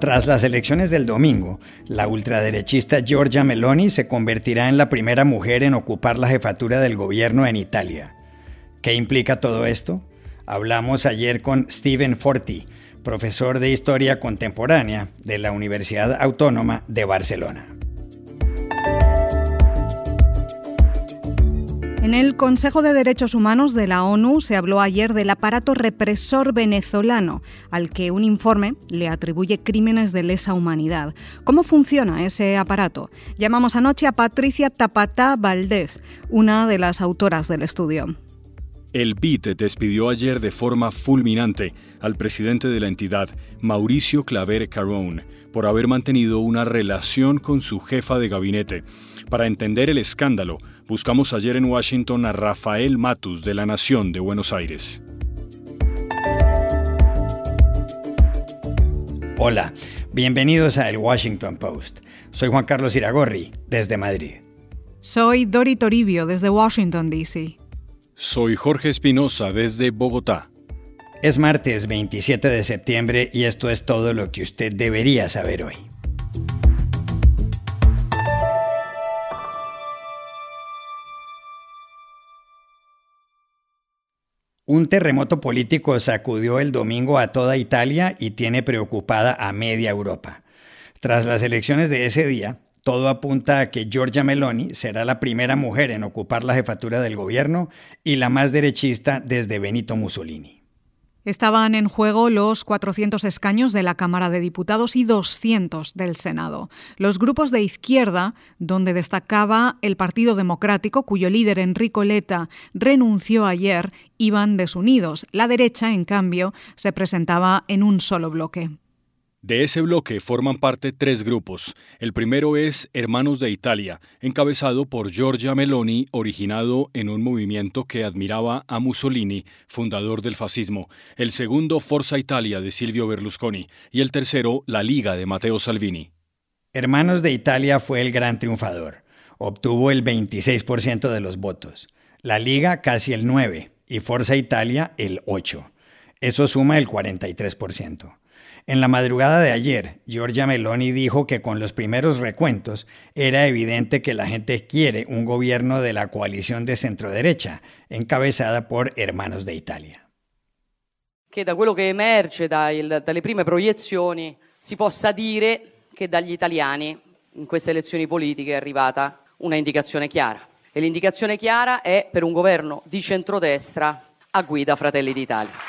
Tras las elecciones del domingo, la ultraderechista Giorgia Meloni se convertirá en la primera mujer en ocupar la jefatura del gobierno en Italia. ¿Qué implica todo esto? Hablamos ayer con Steven Forti, profesor de Historia Contemporánea de la Universidad Autónoma de Barcelona. En el Consejo de Derechos Humanos de la ONU se habló ayer del aparato represor venezolano, al que un informe le atribuye crímenes de lesa humanidad. ¿Cómo funciona ese aparato? Llamamos anoche a Patricia Tapatá Valdez, una de las autoras del estudio. El BIT despidió ayer de forma fulminante al presidente de la entidad, Mauricio Claver Carón, por haber mantenido una relación con su jefa de gabinete. Para entender el escándalo, buscamos ayer en Washington a Rafael Matus de la Nación de Buenos Aires. Hola, bienvenidos a El Washington Post. Soy Juan Carlos Iragorri, desde Madrid. Soy Dori Toribio, desde Washington, D.C. Soy Jorge Espinosa, desde Bogotá. Es martes 27 de septiembre y esto es todo lo que usted debería saber hoy. Un terremoto político sacudió el domingo a toda Italia y tiene preocupada a media Europa. Tras las elecciones de ese día, todo apunta a que Giorgia Meloni será la primera mujer en ocupar la jefatura del gobierno y la más derechista desde Benito Mussolini. Estaban en juego los 400 escaños de la Cámara de Diputados y 200 del Senado. Los grupos de izquierda, donde destacaba el Partido Democrático, cuyo líder Enrico Letta renunció ayer, iban desunidos. La derecha, en cambio, se presentaba en un solo bloque. De ese bloque forman parte tres grupos. El primero es Hermanos de Italia, encabezado por Giorgia Meloni, originado en un movimiento que admiraba a Mussolini, fundador del fascismo. El segundo, Forza Italia, de Silvio Berlusconi. Y el tercero, La Liga, de Matteo Salvini. Hermanos de Italia fue el gran triunfador. Obtuvo el 26% de los votos. La Liga casi el 9% y Forza Italia el 8%. Eso suma el 43%. En la madrugada de ayer, Giorgia Meloni dijo que con los primeros recuentos era evidente que la gente quiere un gobierno de la coalición de centro-derecha, encabezada por Hermanos de Italia. Che da quello che emerge dalle prime proiezioni si possa dire che dagli italiani in queste elezioni politiche è arrivata una indicazione chiara. E l'indicazione chiara è per un governo di centrodestra a guida Fratelli d'Italia.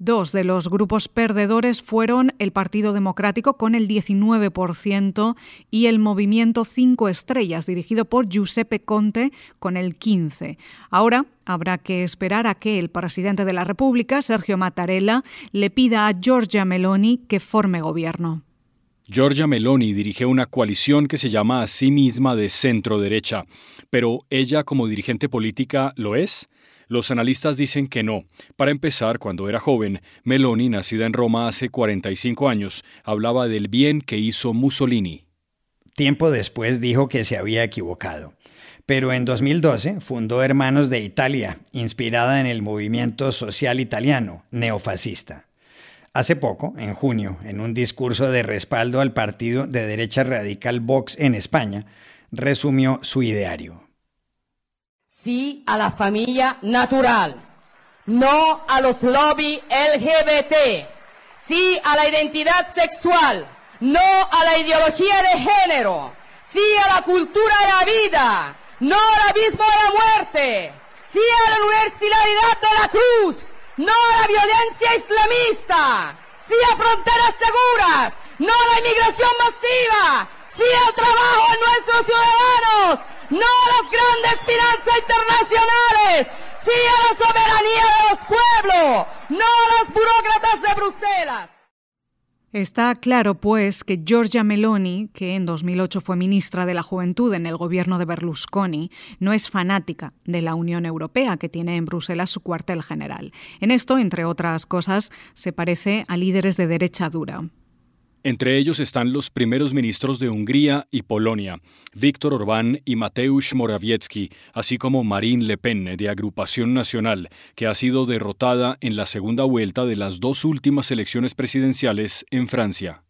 Dos de los grupos perdedores fueron el Partido Democrático con el 19% y el Movimiento Cinco Estrellas, dirigido por Giuseppe Conte, con el 15%. Ahora habrá que esperar a que el presidente de la República, Sergio Mattarella, le pida a Giorgia Meloni que forme gobierno. Giorgia Meloni dirige una coalición que se llama a sí misma de centro derecha, pero ella como dirigente política lo es. Los analistas dicen que no. Para empezar, cuando era joven, Meloni, nacida en Roma hace 45 años, hablaba del bien que hizo Mussolini. Tiempo después dijo que se había equivocado. Pero en 2012 fundó Hermanos de Italia, inspirada en el movimiento social italiano, neofascista. Hace poco, en junio, en un discurso de respaldo al partido de derecha radical Vox en España, resumió su ideario. Sí a la familia natural, no a los lobbies LGBT, sí a la identidad sexual, no a la ideología de género, sí a la cultura de la vida, no al abismo de la muerte, sí a la universalidad de la cruz, no a la violencia islamista, sí a fronteras seguras, no a la inmigración masiva, sí al trabajo de nuestros ciudadanos, no a las grandes finanzas internacionales, sí a la soberanía de los pueblos, no a las burócratas de Bruselas. Está claro, pues, que Giorgia Meloni, que en 2008 fue ministra de la Juventud en el gobierno de Berlusconi, no es fanática de la Unión Europea, que tiene en Bruselas su cuartel general. En esto, entre otras cosas, se parece a líderes de derecha dura. Entre ellos están los primeros ministros de Hungría y Polonia, Víctor Orbán y Mateusz Morawiecki, así como Marine Le Pen de Agrupación Nacional, que ha sido derrotada en la segunda vuelta de las dos últimas elecciones presidenciales en Francia.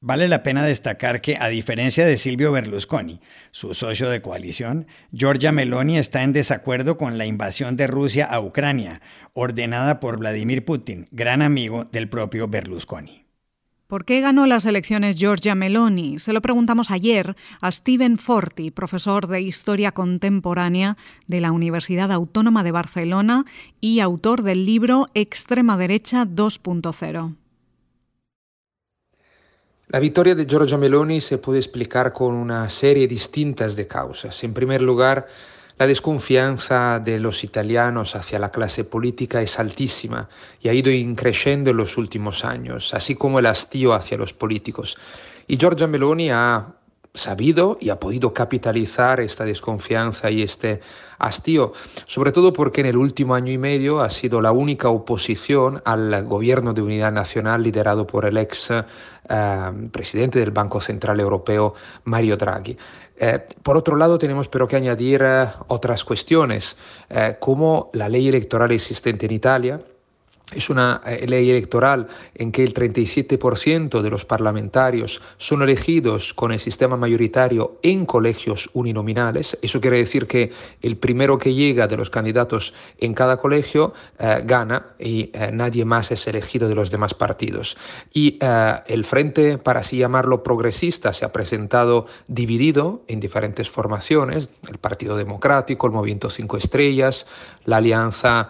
Vale la pena destacar que, a diferencia de Silvio Berlusconi, su socio de coalición, Giorgia Meloni está en desacuerdo con la invasión de Rusia a Ucrania, ordenada por Vladimir Putin, gran amigo del propio Berlusconi. ¿Por qué ganó las elecciones Giorgia Meloni? Se lo preguntamos ayer a Steven Forti, profesor de Historia Contemporánea de la Universidad Autónoma de Barcelona y autor del libro Extrema Derecha 2.0. La victoria de Giorgia Meloni se puede explicar con una serie distintas de causas. En primer lugar, la desconfianza de los italianos hacia la clase política es altísima y ha ido increciendo en los últimos años, así como el hastío hacia los políticos. Y Giorgia Meloni ha sabido y ha podido capitalizar esta desconfianza y este hastío, sobre todo porque en el último año y medio ha sido la única oposición al gobierno de unidad nacional liderado por el ex eh, presidente del Banco Central Europeo, Mario Draghi. Eh, por otro lado, tenemos pero que añadir eh, otras cuestiones, como la ley electoral existente en Italia, es una eh, ley electoral en que el 37% de los parlamentarios son elegidos con el sistema mayoritario en colegios uninominales. Eso quiere decir que el primero que llega de los candidatos en cada colegio eh, gana y eh, nadie más es elegido de los demás partidos. Y el Frente, para así llamarlo progresista, se ha presentado dividido en diferentes formaciones, el Partido Democrático, el Movimiento Cinco Estrellas, la alianza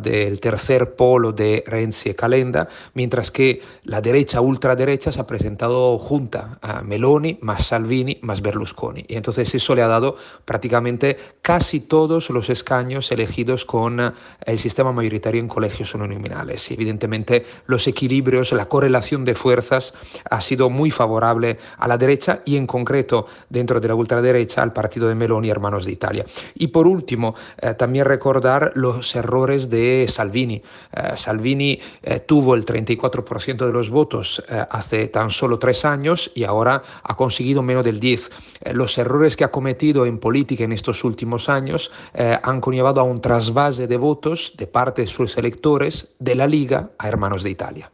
del tercer polo de Renzi y Calenda, mientras que la derecha ultraderecha se ha presentado junta a Meloni, más Salvini, más Berlusconi. Y entonces eso le ha dado prácticamente casi todos los escaños elegidos con eh, el sistema mayoritario en colegios uninominales. Y evidentemente los equilibrios, la correlación de fuerzas ha sido muy favorable a la derecha y en concreto dentro de la ultraderecha al partido de Meloni, Hermanos de Italia. Y por último, eh, también los errores de Salvini. Eh, Salvini eh, tuvo el 34% de los votos eh, hace tan solo tres años y ahora ha conseguido menos del 10%. Eh, los errores que ha cometido en política en estos últimos años han conllevado a un trasvase de votos de parte de sus electores de la Liga a Hermanos de Italia.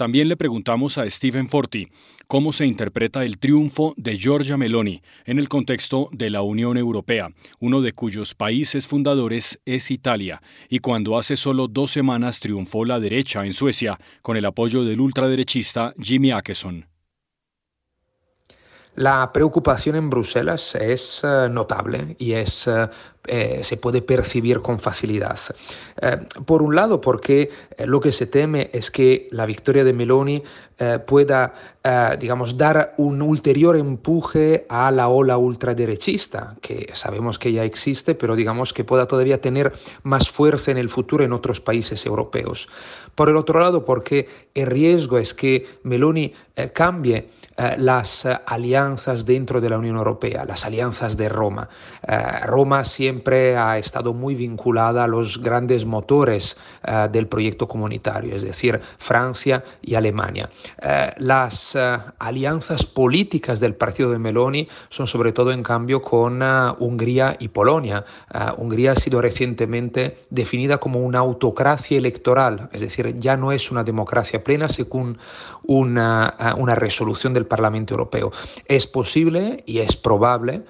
También le preguntamos a Stephen Forti cómo se interpreta el triunfo de Giorgia Meloni en el contexto de la Unión Europea, uno de cuyos países fundadores es Italia, y cuando hace solo dos semanas triunfó la derecha en Suecia con el apoyo del ultraderechista Jimmy Akeson. La preocupación en Bruselas es eh, notable y es eh, se puede percibir con facilidad. Eh, por un lado, porque eh, lo que se teme es que la victoria de Meloni pueda, digamos, dar un ulterior empuje a la ola ultraderechista, que sabemos que ya existe, pero digamos que pueda todavía tener más fuerza en el futuro en otros países europeos. Por el otro lado, porque el riesgo es que Meloni cambie las alianzas dentro de la Unión Europea, las alianzas de Roma. Roma siempre siempre ha estado muy vinculada a los grandes motores eh, del proyecto comunitario, es decir, Francia y Alemania. Eh, las eh, alianzas políticas del partido de Meloni son sobre todo en cambio con Hungría y Polonia. Hungría ha sido recientemente definida como una autocracia electoral, es decir, ya no es una democracia plena según una, resolución del Parlamento Europeo. Es posible y es probable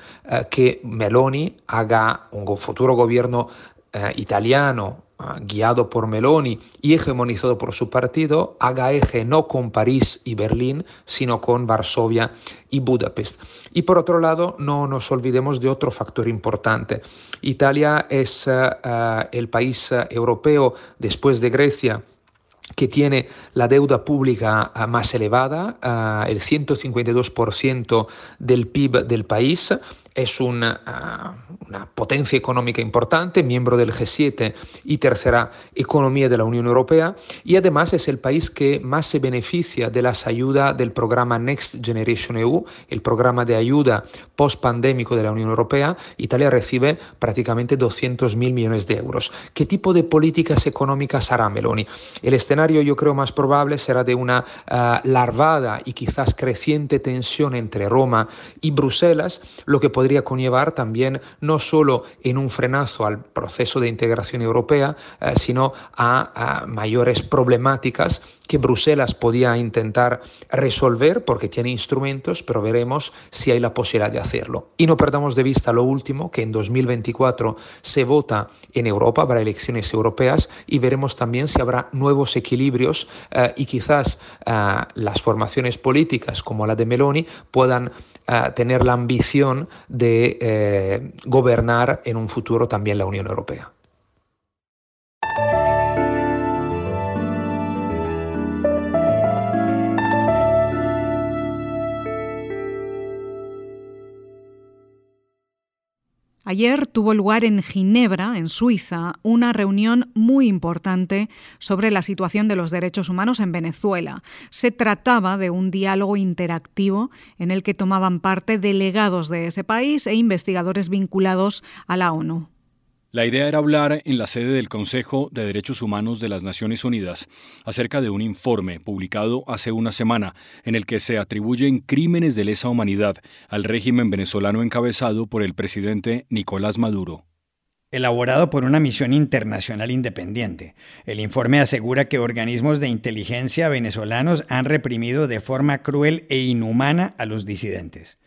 que Meloni haga un futuro gobierno eh, italiano ah, guiado por Meloni y hegemonizado por su partido, haga eje no con París y Berlín, sino con Varsovia y Budapest. Y por otro lado, no nos olvidemos de otro factor importante. Italia es eh, eh, el país europeo, después de Grecia, que tiene la deuda pública más elevada, el 152% del PIB del país, es un, una potencia económica importante, miembro del G7 y tercera economía de la Unión Europea, y además es el país que más se beneficia de las ayudas del programa Next Generation EU, el programa de ayuda post-pandémico de la Unión Europea. Italia recibe prácticamente 200 mil millones de euros. ¿Qué tipo de políticas económicas hará Meloni? El escenario yo creo más probable será de una uh, larvada y quizás creciente tensión entre Roma y Bruselas, lo que podría conllevar también no solo en un frenazo al proceso de integración europea, uh, sino a, a mayores problemáticas que Bruselas podía intentar resolver porque tiene instrumentos, pero veremos si hay la posibilidad de hacerlo. Y no perdamos de vista lo último, que en 2024 se vota en Europa, habrá elecciones europeas y veremos también si habrá nuevos equilibrios eh, y quizás eh, las formaciones políticas como la de Meloni puedan eh, tener la ambición de eh, gobernar en un futuro también la Unión Europea. Ayer tuvo lugar en Ginebra, en Suiza, una reunión muy importante sobre la situación de los derechos humanos en Venezuela. Se trataba de un diálogo interactivo en el que tomaban parte delegados de ese país e investigadores vinculados a la ONU. La idea era hablar en la sede del Consejo de Derechos Humanos de las Naciones Unidas acerca de un informe publicado hace una semana en el que se atribuyen crímenes de lesa humanidad al régimen venezolano encabezado por el presidente Nicolás Maduro. Elaborado por una misión internacional independiente, el informe asegura que organismos de inteligencia venezolanos han reprimido de forma cruel e inhumana a los disidentes.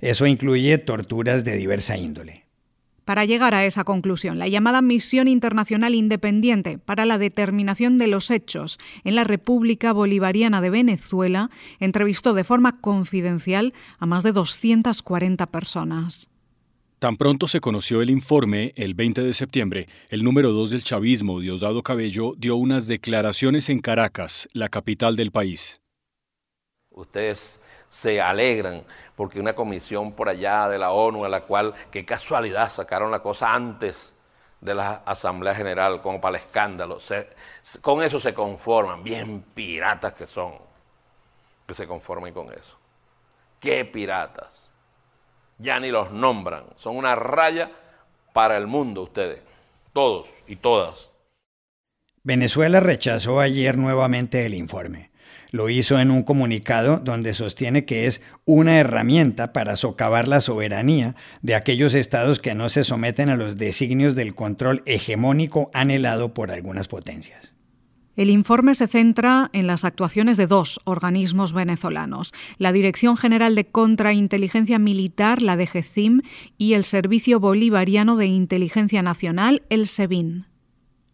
Eso incluye torturas de diversa índole para llegar a esa conclusión. La llamada Misión Internacional Independiente para la Determinación de los Hechos en la República Bolivariana de Venezuela entrevistó de forma confidencial a más de 240 personas. Tan pronto se conoció el informe, el 20 de septiembre, el número 2 del chavismo, Diosdado Cabello, dio unas declaraciones en Caracas, la capital del país. Ustedes se alegran porque una comisión por allá de la ONU, a la cual, qué casualidad, sacaron la cosa antes de la Asamblea General, como para el escándalo. con eso se conforman, bien piratas que son, que se conformen con eso. ¿Qué piratas? Ya ni los nombran, son una raya para el mundo ustedes, todos y todas. Venezuela rechazó ayer nuevamente el informe. Lo hizo en un comunicado donde sostiene que es una herramienta para socavar la soberanía de aquellos estados que no se someten a los designios del control hegemónico anhelado por algunas potencias. El informe se centra en las actuaciones de dos organismos venezolanos, la Dirección General de Contrainteligencia Militar, la DGCIM, y el Servicio Bolivariano de Inteligencia Nacional, el SEBIN.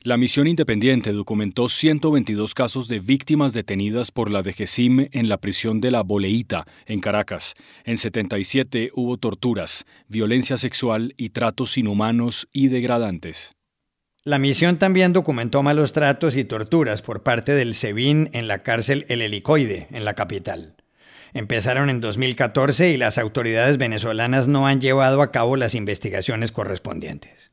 La misión independiente documentó 122 casos de víctimas detenidas por la DGCIM en la prisión de la Boleíta, en Caracas. En 77 hubo torturas, violencia sexual y tratos inhumanos y degradantes. La misión también documentó malos tratos y torturas por parte del SEBIN en la cárcel El Helicoide, en la capital. Empezaron en 2014 y las autoridades venezolanas no han llevado a cabo las investigaciones correspondientes.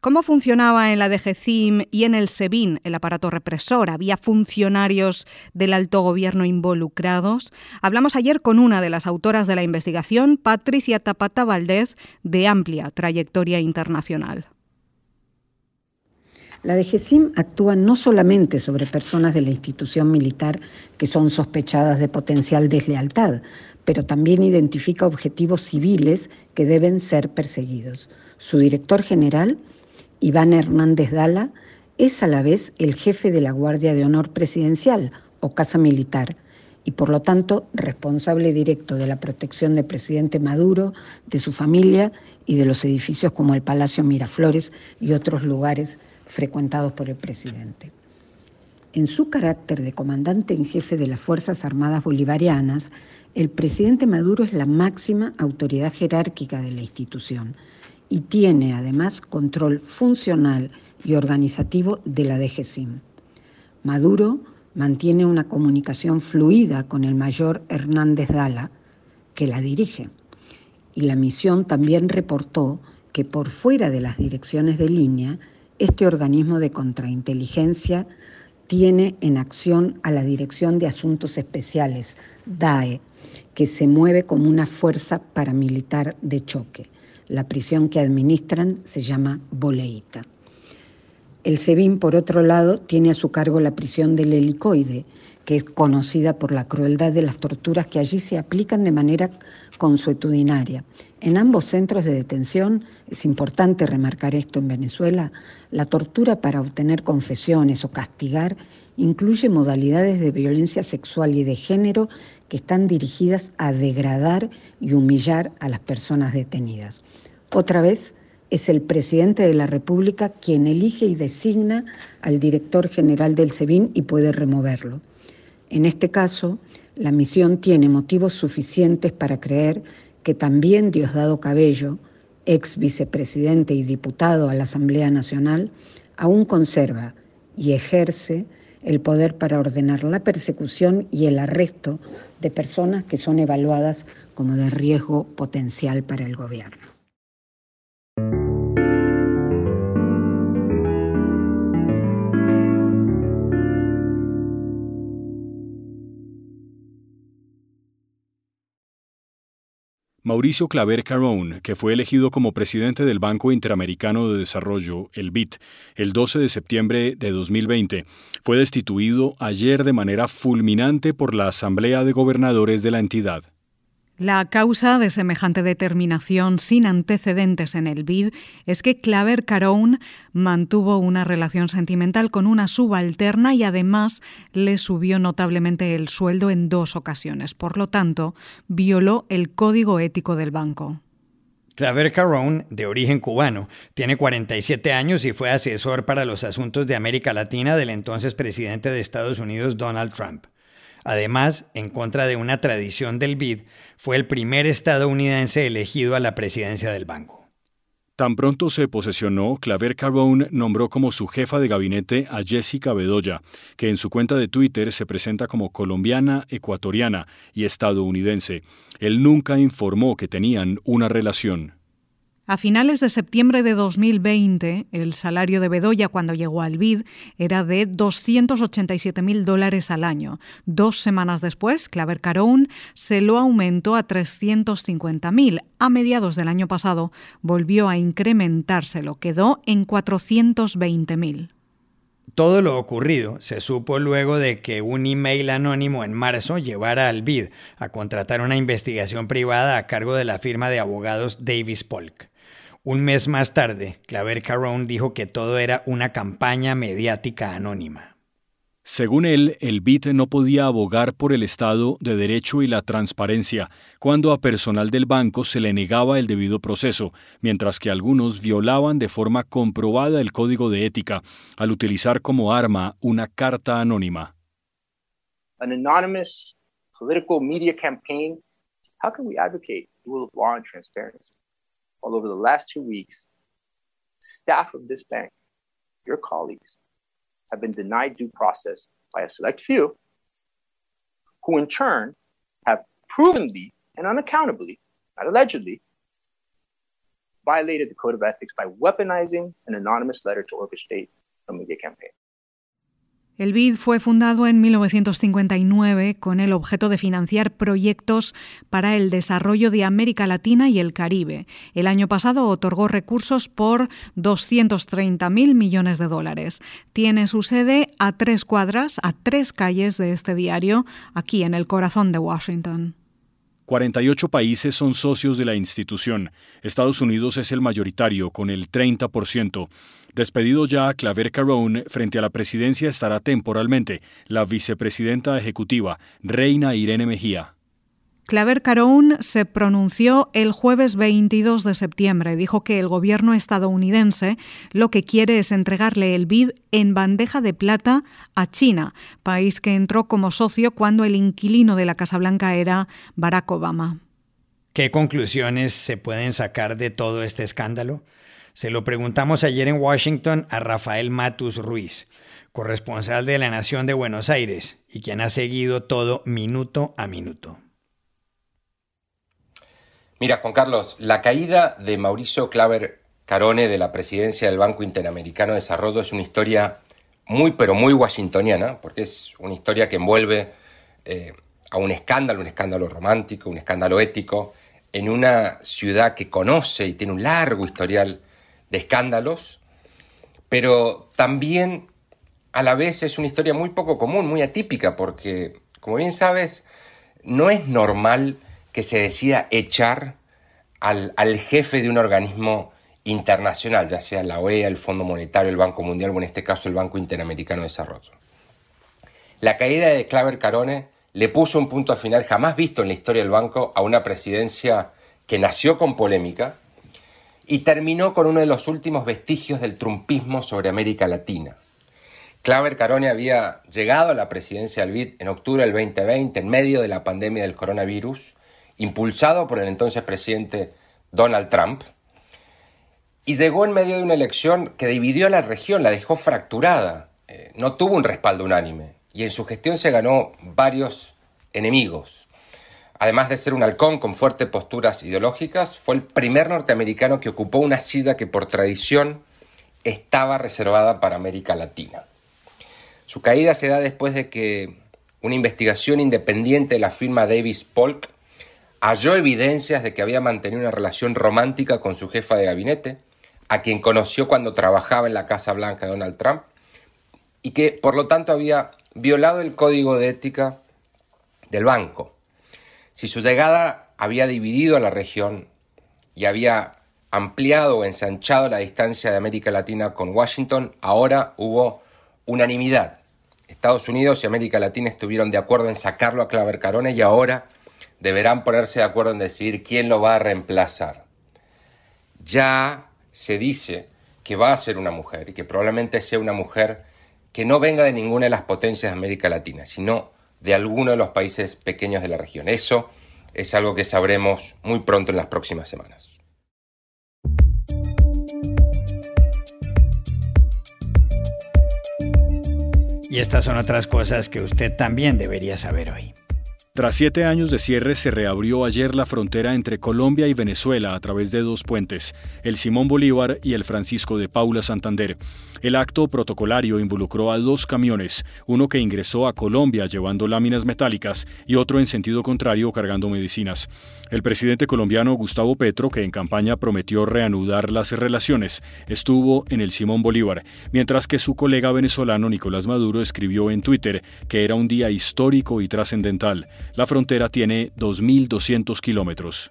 ¿Cómo funcionaba en la DGCIM y en el SEBIN el aparato represor? ¿Había funcionarios del alto gobierno involucrados? Hablamos ayer con una de las autoras de la investigación, Patricia Tapata Valdez, de amplia trayectoria internacional. La DGCIM actúa no solamente sobre personas de la institución militar que son sospechadas de potencial deslealtad, pero también identifica objetivos civiles que deben ser perseguidos. Su director general Iván Hernández Dala es a la vez el jefe de la Guardia de Honor Presidencial o Casa Militar y por lo tanto responsable directo de la protección del presidente Maduro, de su familia y de los edificios como el Palacio Miraflores y otros lugares frecuentados por el presidente. En su carácter de comandante en jefe de las Fuerzas Armadas Bolivarianas, el presidente Maduro es la máxima autoridad jerárquica de la institución y tiene además control funcional y organizativo de la DGCIM. Maduro mantiene una comunicación fluida con el mayor Hernández Dala, que la dirige, y la misión también reportó que por fuera de las direcciones de línea, este organismo de contrainteligencia tiene en acción a la Dirección de Asuntos Especiales, DAE, que se mueve como una fuerza paramilitar de choque. La prisión que administran se llama Boleita. El SEBIN, por otro lado, tiene a su cargo la prisión del helicoide, que es conocida por la crueldad de las torturas que allí se aplican de manera consuetudinaria. En ambos centros de detención, es importante remarcar esto en Venezuela, la tortura para obtener confesiones o castigar incluye modalidades de violencia sexual y de género que están dirigidas a degradar y humillar a las personas detenidas. Otra vez, es el presidente de la República quien elige y designa al director general del SEBIN y puede removerlo. En este caso, la misión tiene motivos suficientes para creer que también Diosdado Cabello, ex vicepresidente y diputado a la Asamblea Nacional, aún conserva y ejerce el poder para ordenar la persecución y el arresto de personas que son evaluadas como de riesgo potencial para el gobierno. Mauricio Claver Carón, que fue elegido como presidente del Banco Interamericano de Desarrollo, el BID, el 12 de septiembre de 2020, fue destituido ayer de manera fulminante por la Asamblea de Gobernadores de la entidad. La causa de semejante determinación sin antecedentes en el BID es que Claver Caron mantuvo una relación sentimental con una subalterna y además le subió notablemente el sueldo en dos ocasiones. Por lo tanto, violó el código ético del banco. Claver Caron, de origen cubano, tiene 47 años y fue asesor para los asuntos de América Latina del entonces presidente de Estados Unidos, Donald Trump. Además, en contra de una tradición del BID, fue el primer estadounidense elegido a la presidencia del banco. Tan pronto se posesionó, Claver Carbone nombró como su jefa de gabinete a Jessica Bedoya, que en su cuenta de Twitter se presenta como colombiana, ecuatoriana y estadounidense. Él nunca informó que tenían una relación. A finales de septiembre de 2020, el salario de Bedoya cuando llegó al BID era de 287 mil dólares al año. Dos semanas después, Claver Caron se lo aumentó a 350 mil. A mediados del año pasado volvió a incrementárselo, quedó en 420 mil. Todo lo ocurrido se supo luego de que un email anónimo en marzo llevara al BID a contratar una investigación privada a cargo de la firma de abogados Davis Polk. Un mes más tarde, Claver Caron dijo que todo era una campaña mediática anónima. Según él, el BIT no podía abogar por el Estado de Derecho y la transparencia cuando a personal del banco se le negaba el debido proceso, mientras que algunos violaban de forma comprobada el código de ética al utilizar como arma una carta anónima. An anonymous political media campaign. How can we advocate rule of law and transparency? All over the last two weeks, staff of this bank, your colleagues, have been denied due process by a select few, who in turn have provenly and unaccountably, not allegedly, violated the code of ethics by weaponizing an anonymous letter to orchestrate a media campaign. El BID fue fundado en 1959 con el objeto de financiar proyectos para el desarrollo de América Latina y el Caribe. El año pasado otorgó recursos por 230.000 millones de dólares. Tiene su sede a tres cuadras, a tres calles de este diario, aquí en el corazón de Washington. 48 países son socios de la institución. Estados Unidos es el mayoritario, con el 30%. Despedido ya, Claver Caron frente a la presidencia estará temporalmente la vicepresidenta ejecutiva, Reina Irene Mejía. Claver Caron se pronunció el jueves 22 de septiembre. Dijo que el gobierno estadounidense lo que quiere es entregarle el BID en bandeja de plata a China, país que entró como socio cuando el inquilino de la Casa Blanca era Barack Obama. ¿Qué conclusiones se pueden sacar de todo este escándalo? Se lo preguntamos ayer en Washington a Rafael Matus Ruiz, corresponsal de la Nación de Buenos Aires y quien ha seguido todo minuto a minuto. Mira, Juan Carlos, la caída de Mauricio Claver Carone de la presidencia del Banco Interamericano de Desarrollo es una historia muy, pero muy washingtoniana, porque es una historia que envuelve eh, a un escándalo, un escándalo romántico, un escándalo ético, en una ciudad que conoce y tiene un largo historial de escándalos, pero también a la vez es una historia muy poco común, muy atípica, porque, como bien sabes, no es normal que se decida echar al, jefe de un organismo internacional, ya sea la OEA, el Fondo Monetario, el Banco Mundial o en este caso el Banco Interamericano de Desarrollo. La caída de Claver Carone le puso un punto final jamás visto en la historia del banco a una presidencia que nació con polémica y terminó con uno de los últimos vestigios del trumpismo sobre América Latina. Claver Carone había llegado a la presidencia del BID en octubre del 2020 en medio de la pandemia del coronavirus impulsado por el entonces presidente Donald Trump, y llegó en medio de una elección que dividió a la región, la dejó fracturada, eh, no tuvo un respaldo unánime, y en su gestión se ganó varios enemigos. Además de ser un halcón con fuertes posturas ideológicas, fue el primer norteamericano que ocupó una silla que por tradición estaba reservada para América Latina. Su caída se da después de que una investigación independiente de la firma Davis Polk halló evidencias de que había mantenido una relación romántica con su jefa de gabinete, a quien conoció cuando trabajaba en la Casa Blanca de Donald Trump, y que por lo tanto había violado el código de ética del banco. Si su llegada había dividido a la región y había ampliado o ensanchado la distancia de América Latina con Washington, ahora hubo unanimidad. Estados Unidos y América Latina estuvieron de acuerdo en sacarlo a Claver Carone y ahora deberán ponerse de acuerdo en decidir quién lo va a reemplazar. Ya se dice que va a ser una mujer y que probablemente sea una mujer que no venga de ninguna de las potencias de América Latina, sino de alguno de los países pequeños de la región. Eso es algo que sabremos muy pronto en las próximas semanas. Y estas son otras cosas que usted también debería saber hoy. Tras siete años de cierre, se reabrió ayer la frontera entre Colombia y Venezuela a través de dos puentes, el Simón Bolívar y el Francisco de Paula Santander. El acto protocolario involucró a dos camiones, uno que ingresó a Colombia llevando láminas metálicas y otro en sentido contrario cargando medicinas. El presidente colombiano Gustavo Petro, que en campaña prometió reanudar las relaciones, estuvo en el Simón Bolívar, mientras que su colega venezolano Nicolás Maduro escribió en Twitter que era un día histórico y trascendental. La frontera tiene 2.200 kilómetros.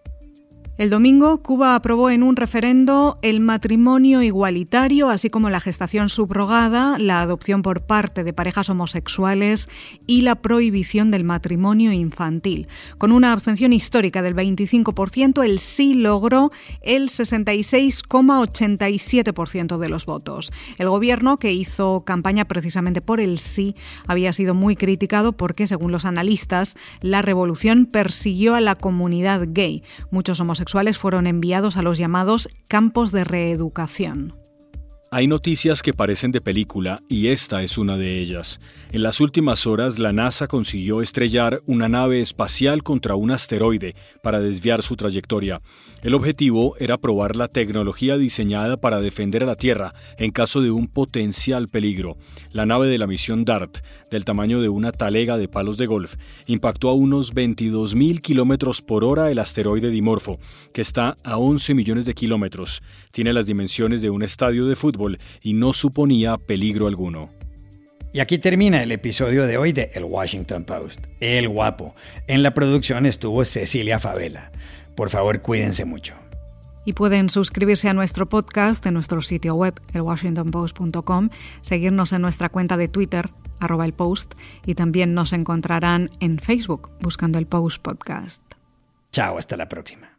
El domingo, Cuba aprobó en un referendo el matrimonio igualitario, así como la gestación subrogada, la adopción por parte de parejas homosexuales y la prohibición del matrimonio infantil. Con una abstención histórica del 25%, el sí logró el 66,87% de los votos. El gobierno, que hizo campaña precisamente por el sí, había sido muy criticado porque, según los analistas, la revolución persiguió a la comunidad gay. Muchos homosexuales fueron enviados a los llamados campos de reeducación. Hay noticias que parecen de película y esta es una de ellas. En las últimas horas la NASA consiguió estrellar una nave espacial contra un asteroide para desviar su trayectoria. El objetivo era probar la tecnología diseñada para defender a la Tierra en caso de un potencial peligro. La nave de la misión DART, del tamaño de una talega de palos de golf, impactó a unos 22.000 kilómetros por hora el asteroide Dimorfo, que está a 11 millones de kilómetros. Tiene las dimensiones de un estadio de fútbol y no suponía peligro alguno. Y aquí termina el episodio de hoy de El Washington Post. El guapo. En la producción estuvo Cecilia Favela. Por favor, cuídense mucho. Y pueden suscribirse a nuestro podcast en nuestro sitio web, elwashingtonpost.com, seguirnos en nuestra cuenta de Twitter, arroba el post, y también nos encontrarán en Facebook buscando el Post Podcast. Chao, hasta la próxima.